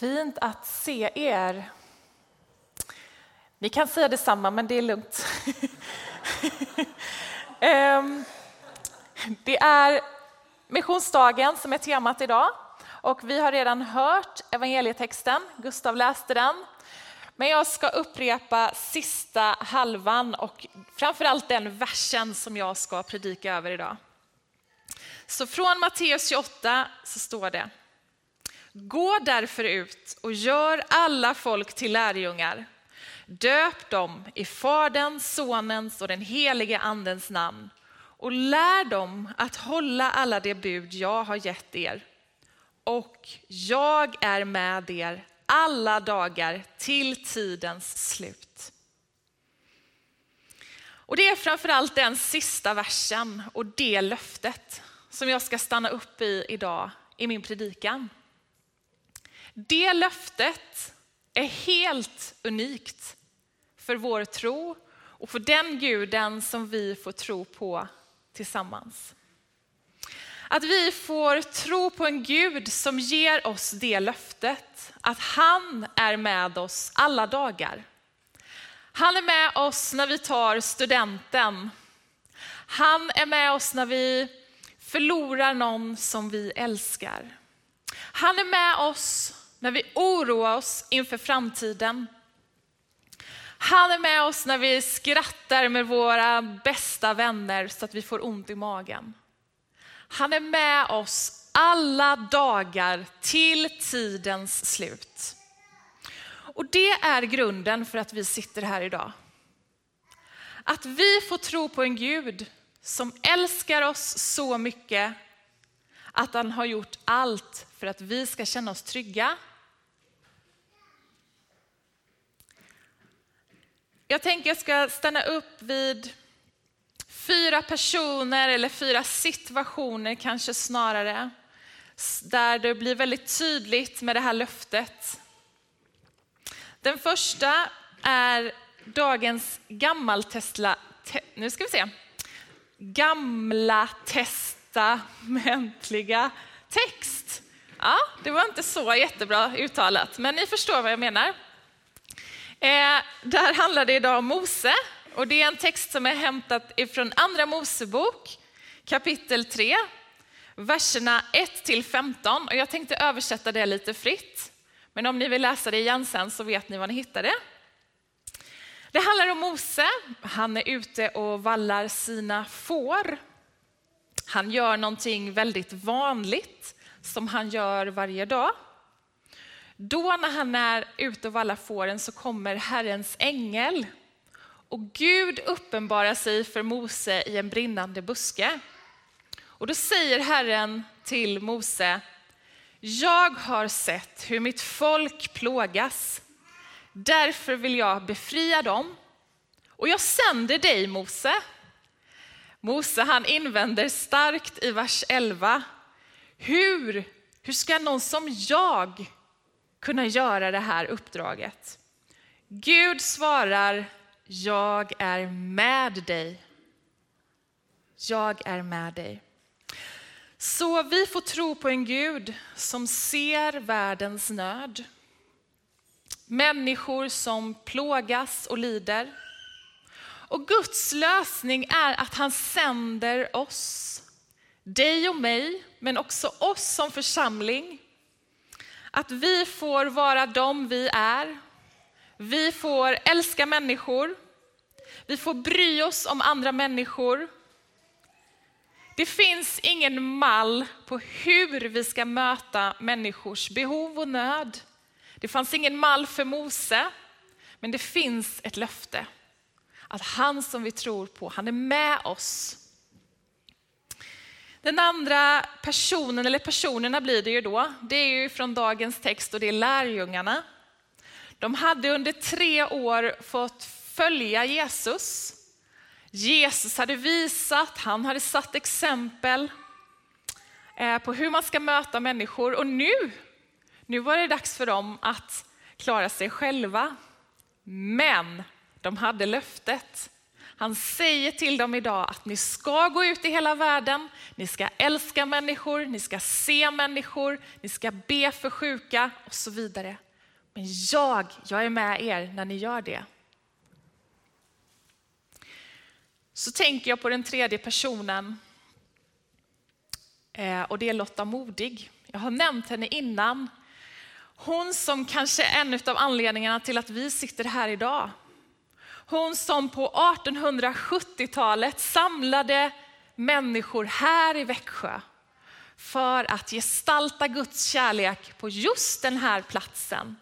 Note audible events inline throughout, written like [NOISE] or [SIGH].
Fint att se er. Ni kan säga detsamma, men det är lugnt. [LAUGHS] Ehm, det är missionsdagen som är temat idag och vi har redan hört evangelietexten. Gustav läste den. Men jag ska upprepa sista halvan och framförallt den versen som jag ska predika över idag. Så från Matteus 28 så står det Gå därför ut och gör alla folk till lärjungar. Döp dem i Faderns, Sonens och den helige Andens namn och lär dem att hålla alla de bud jag har gett er. Och jag är med er alla dagar till tidens slut. Och Det är framförallt den sista versen och det löftet som jag ska stanna upp i idag i min predikan. Det löftet är helt unikt för vår tro och för den guden som vi får tro på tillsammans. Att vi får tro på en Gud som ger oss det löftet att han är med oss alla dagar. Han är med oss när vi tar studenten. Han är med oss när vi förlorar någon som vi älskar. Han är med oss när vi oroar oss inför framtiden. Han är med oss när vi skrattar med våra bästa vänner så att vi får ont i magen. Han är med oss alla dagar till tidens slut. Och det är grunden för att vi sitter här idag. Att vi får tro på en Gud som älskar oss så mycket att han har gjort allt för att vi ska känna oss trygga. Jag tänker jag ska stanna upp vid fyra personer eller fyra situationer kanske snarare. Där det blir väldigt tydligt med det här löftet. Den första är dagens gammaltestla, te, nu ska vi se, gamla testamentliga text. Ja, det var inte så jättebra uttalat, men ni förstår vad jag menar. Eh, där handlar det idag om Mose och det är en text som är hämtad ifrån Andra Mosebok kapitel 3, verserna 1 till 15. Och jag tänkte översätta det lite fritt, men om ni vill läsa det igen sen så vet ni var ni hittar det. Det handlar om Mose. Han är ute och vallar sina får. Han gör någonting väldigt vanligt som han gör varje dag. Då när han är ute och vallar fåren så kommer Herrens ängel och Gud uppenbarar sig för Mose i en brinnande buske. Och då säger Herren till Mose, jag har sett hur mitt folk plågas. Därför vill jag befria dem. Och jag sänder dig Mose. Mose han invänder starkt i vers 11. Hur, hur ska någon som jag kunna göra det här uppdraget? Gud svarar, jag är med dig. Jag är med dig. Så vi får tro på en Gud som ser världens nöd. Människor som plågas och lider. Och Guds lösning är att han sänder oss, dig och mig, men också oss som församling. Att vi får vara de vi är. Vi får älska människor. Vi får bry oss om andra människor. Det finns ingen mall på hur vi ska möta människors behov och nöd. Det fanns ingen mall för Mose, men det finns ett löfte. Att han som vi tror på, han är med oss. Den andra personen, eller personerna blir det ju då, det är ju från dagens text och det är lärjungarna. De hade under tre år fått följa Jesus. Jesus hade visat, han hade satt exempel eh, på hur man ska möta människor och nu, nu var det dags för dem att klara sig själva. Men de hade löftet. Han säger till dem idag att ni ska gå ut i hela världen, ni ska älska människor, ni ska se människor, ni ska be för sjuka och så vidare. Men jag, jag är med er när ni gör det. Så tänker jag på den tredje personen eh, och det är Lotta Modig. Jag har nämnt henne innan. Hon som kanske är en av anledningarna till att vi sitter här idag. Hon som på 1870-talet samlade människor här i Växjö för att gestalta Guds kärlek på just den här platsen.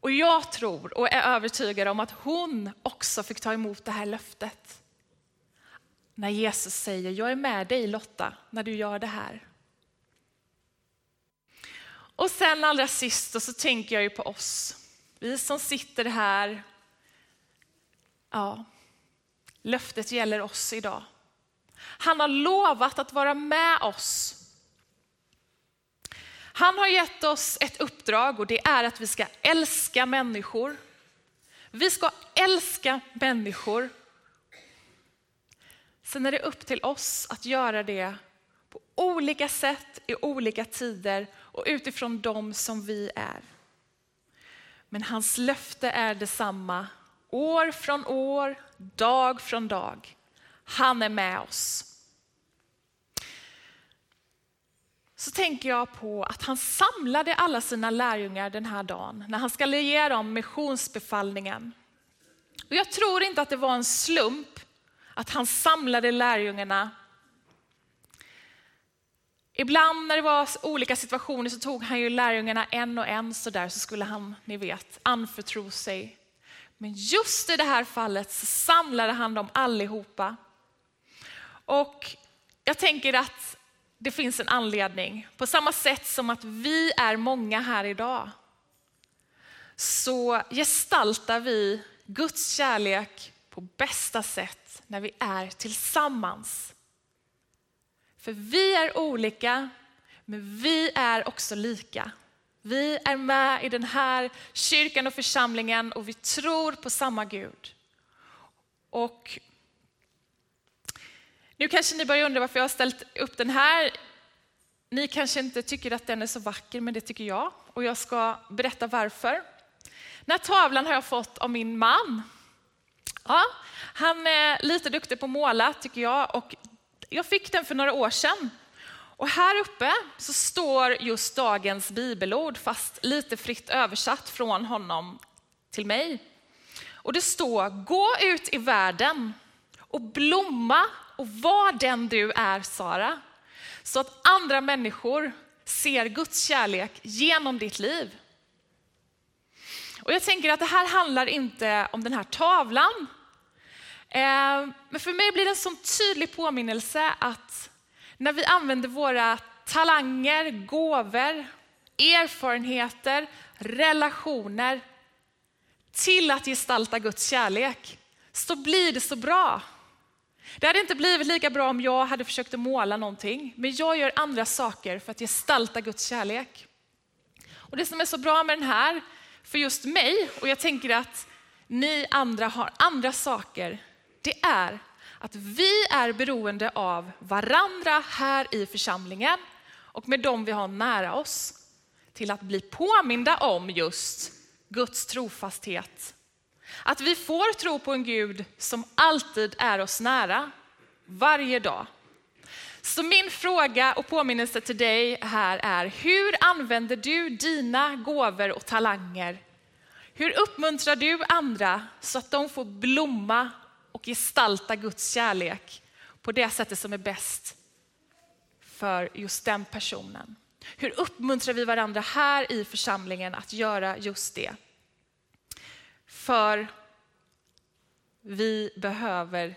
Och jag tror och är övertygad om att hon också fick ta emot det här löftet. När Jesus säger, jag är med dig Lotta när du gör det här. Och sen allra sist så tänker jag ju på oss. Vi som sitter här. Ja, löftet gäller oss idag. Han har lovat att vara med oss. Han har gett oss ett uppdrag och det är att vi ska älska människor. Vi ska älska människor. Sen är det upp till oss att göra det på olika sätt i olika tider och utifrån dem som vi är. Men hans löfte är detsamma år från år, dag från dag. Han är med oss. Så tänker jag på att han samlade alla sina lärjungar den här dagen när han skulle ge dem missionsbefallningen. Och jag tror inte att det var en slump att han samlade lärjungarna Ibland när det var olika situationer så tog han ju lärjungarna en och en så där så skulle han, ni vet, anförtro sig. Men just i det här fallet så samlade han dem allihopa. Och jag tänker att det finns en anledning. På samma sätt som att vi är många här idag så gestaltar vi Guds kärlek på bästa sätt när vi är tillsammans. För vi är olika, men vi är också lika. Vi är med i den här kyrkan och församlingen och vi tror på samma Gud. Och nu kanske ni börjar undra varför jag har ställt upp den här. Ni kanske inte tycker att den är så vacker, men det tycker jag. Och jag ska berätta varför. Den här tavlan har jag fått av min man. Ja, han är lite duktig på att måla tycker jag och jag fick den för några år sedan. Och här uppe så står just dagens bibelord, fast lite fritt översatt från honom till mig. Och det står, gå ut i världen och blomma och var den du är Sara. Så att andra människor ser Guds kärlek genom ditt liv. Och jag tänker att det här handlar inte om den här tavlan, Eh, men för mig blir det en sån tydlig påminnelse att när vi använder våra talanger, gåvor, erfarenheter, relationer till att gestalta Guds kärlek, så blir det så bra. Det hade inte blivit lika bra om jag hade försökt att måla någonting, men jag gör andra saker för att gestalta Guds kärlek. Och Det som är så bra med den här, för just mig, och jag tänker att ni andra har andra saker det är att vi är beroende av varandra här i församlingen och med dem vi har nära oss till att bli påminda om just Guds trofasthet. Att vi får tro på en Gud som alltid är oss nära, varje dag. Så min fråga och påminnelse till dig här är, hur använder du dina gåvor och talanger? Hur uppmuntrar du andra så att de får blomma och gestalta Guds kärlek på det sättet som är bäst för just den personen. Hur uppmuntrar vi varandra här i församlingen att göra just det? För vi behöver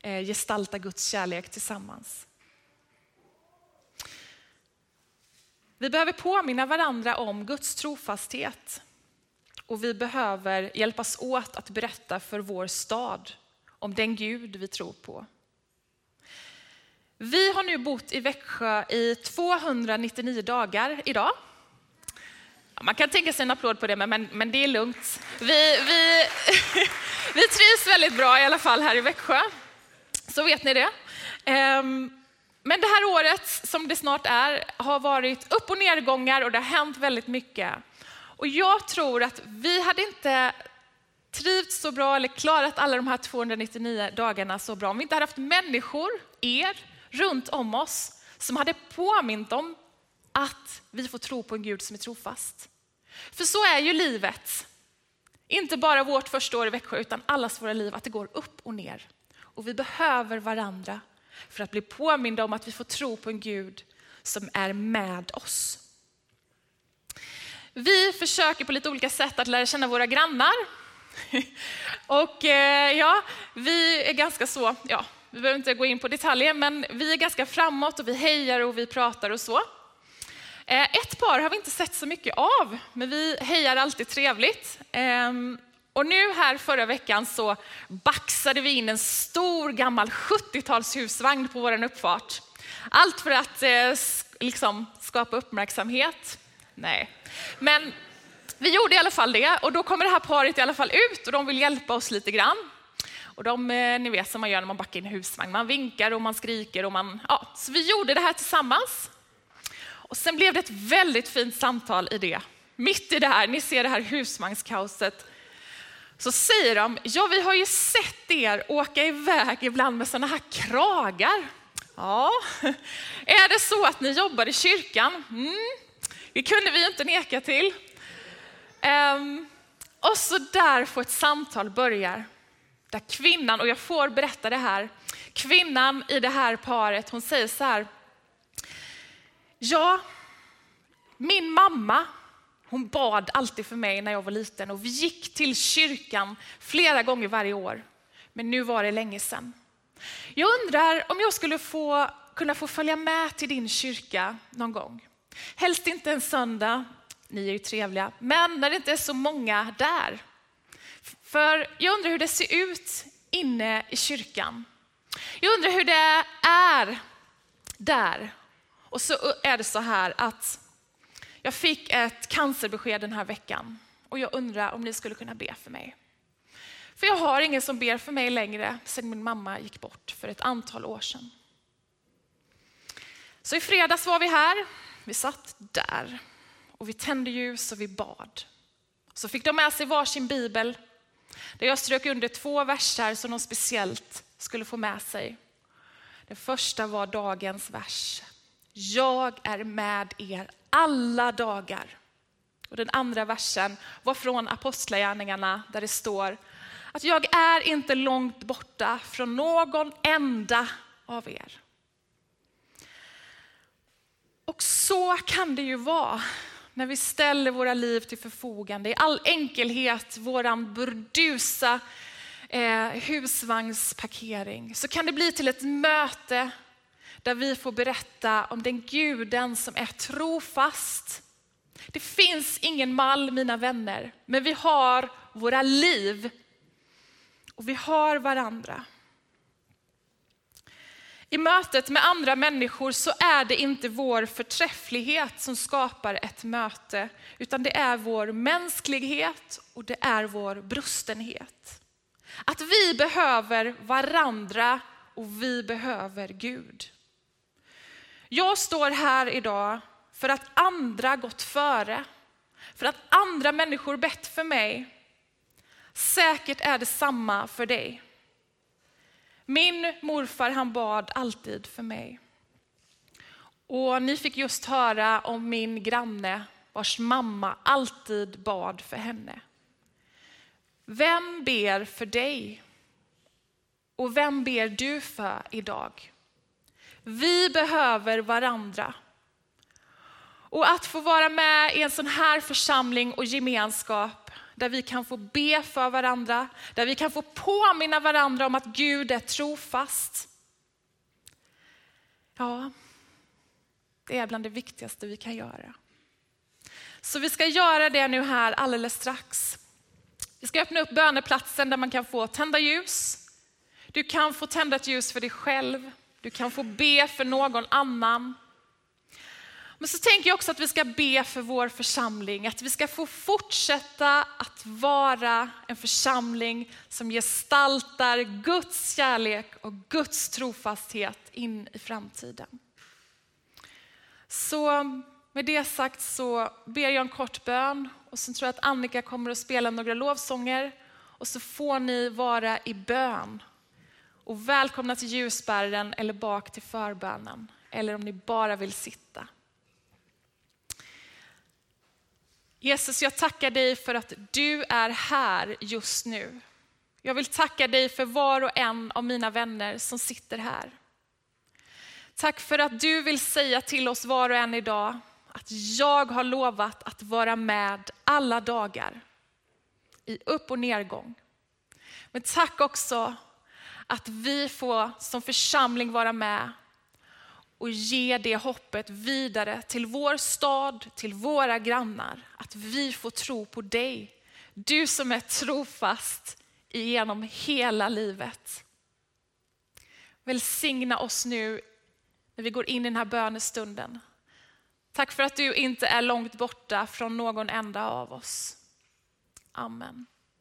eh, gestalta Guds kärlek tillsammans. Vi behöver påminna varandra om Guds trofasthet och vi behöver hjälpas åt att berätta för vår stad om den Gud vi tror på. Vi har nu bott i Växjö i 299 dagar idag. Man kan tänka sig en applåd på det, men, men det är lugnt. Vi, vi, [LAUGHS] Vi trivs väldigt bra i alla fall här i Växjö. Så vet ni det. Ehm, men det här året, som det snart är, har varit upp och nedgångar och det har hänt väldigt mycket. Och jag tror att vi hade inte trivts så bra eller klarat alla de här 299 dagarna så bra om vi inte hade haft människor, er, runt om oss som hade påmint om att vi får tro på en Gud som är trofast. För så är ju livet. Inte bara vårt första år i Växjö utan allas våra liv, att det går upp och ner. Och vi behöver varandra för att bli påminda om att vi får tro på en Gud som är med oss. Vi försöker på lite olika sätt att lära känna våra grannar. [LAUGHS] Och eh, ja, vi är ganska så, ja, vi behöver inte gå in på detaljer, men vi är ganska framåt och vi hejar och vi pratar och så. Eh, ett par har vi inte sett så mycket av, men vi hejar alltid trevligt. Ehm, och nu här förra veckan så baxade vi in en stor gammal 70-talshusvagn på vår uppfart. Allt för att eh, liksom, skapa uppmärksamhet. Nej, men vi gjorde i alla fall det och då kommer det här paret i alla fall ut och de vill hjälpa oss lite grann. Och de, eh, ni vet som man gör när man backar in i husvagn, man vinkar och man skriker och man, ja, så vi gjorde det här tillsammans. Och sen blev det ett väldigt fint samtal i det. Mitt i det här, ni ser det här husvagnskaoset, så säger de, ja vi har ju sett er åka iväg ibland med sådana här kragar. Ja, [LAUGHS] är det så att ni jobbar i kyrkan? Mm, det kunde vi inte neka till. Um, och så där får ett samtal börjar. Där kvinnan, och jag får berätta det här, kvinnan i det här paret, hon säger så här. Ja, min mamma, hon bad alltid för mig när jag var liten och vi gick till kyrkan flera gånger varje år. Men nu var det länge sedan. Jag undrar om jag skulle få, kunna få följa med till din kyrka någon gång. Helst inte en söndag, ni är ju trevliga, men när det inte är så många där. För jag undrar hur det ser ut inne i kyrkan. Jag undrar hur det är där. Och så är det så här att jag fick ett cancerbesked den här veckan och jag undrar om ni skulle kunna be för mig. För jag har ingen som ber för mig längre sedan min mamma gick bort för ett antal år sedan. Så i fredags var vi här, vi satt där och vi tände ljus och vi bad. Så fick de med sig varsin bibel där jag strök under två verser som de speciellt skulle få med sig. Den första var dagens vers. Jag är med er alla dagar. Och den andra versen var från Apostlagärningarna där det står att jag är inte långt borta från någon enda av er. Och så kan det ju vara när vi ställer våra liv till förfogande i all enkelhet, våran burdusa eh, husvagnsparkering, så kan det bli till ett möte där vi får berätta om den guden som är trofast. Det finns ingen mall mina vänner, men vi har våra liv och vi har varandra. I mötet med andra människor så är det inte vår förträfflighet som skapar ett möte, utan det är vår mänsklighet och det är vår brustenhet. Att vi behöver varandra och vi behöver Gud. Jag står här idag för att andra gått före, för att andra människor bett för mig. Säkert är det samma för dig. Min morfar han bad alltid för mig. Och ni fick just höra om min granne vars mamma alltid bad för henne. Vem ber för dig? Och vem ber du för idag? Vi behöver varandra. Och att få vara med i en sån här församling och gemenskap där vi kan få be för varandra, där vi kan få påminna varandra om att Gud är trofast. Ja, det är bland det viktigaste vi kan göra. Så vi ska göra det nu här alldeles strax. Vi ska öppna upp böneplatsen där man kan få tända ljus. Du kan få tända ett ljus för dig själv. Du kan få be för någon annan. Men så tänker jag också att vi ska be för vår församling, att vi ska få fortsätta att vara en församling som gestaltar Guds kärlek och Guds trofasthet in i framtiden. Så med det sagt så ber jag en kort bön och sen tror jag att Annika kommer att spela några lovsånger och så får ni vara i bön. Och välkomna till ljusbäraren eller bak till förbönen eller om ni bara vill sitta. Jesus, jag tackar dig för att du är här just nu. Jag vill tacka dig för var och en av mina vänner som sitter här. Tack för att du vill säga till oss var och en idag att jag har lovat att vara med alla dagar i upp och nedgång. Men tack också att vi får som församling vara med och ge det hoppet vidare till vår stad, till våra grannar. Att vi får tro på dig. Du som är trofast genom hela livet. Välsigna oss nu när vi går in i den här bönestunden. Tack för att du inte är långt borta från någon enda av oss. Amen.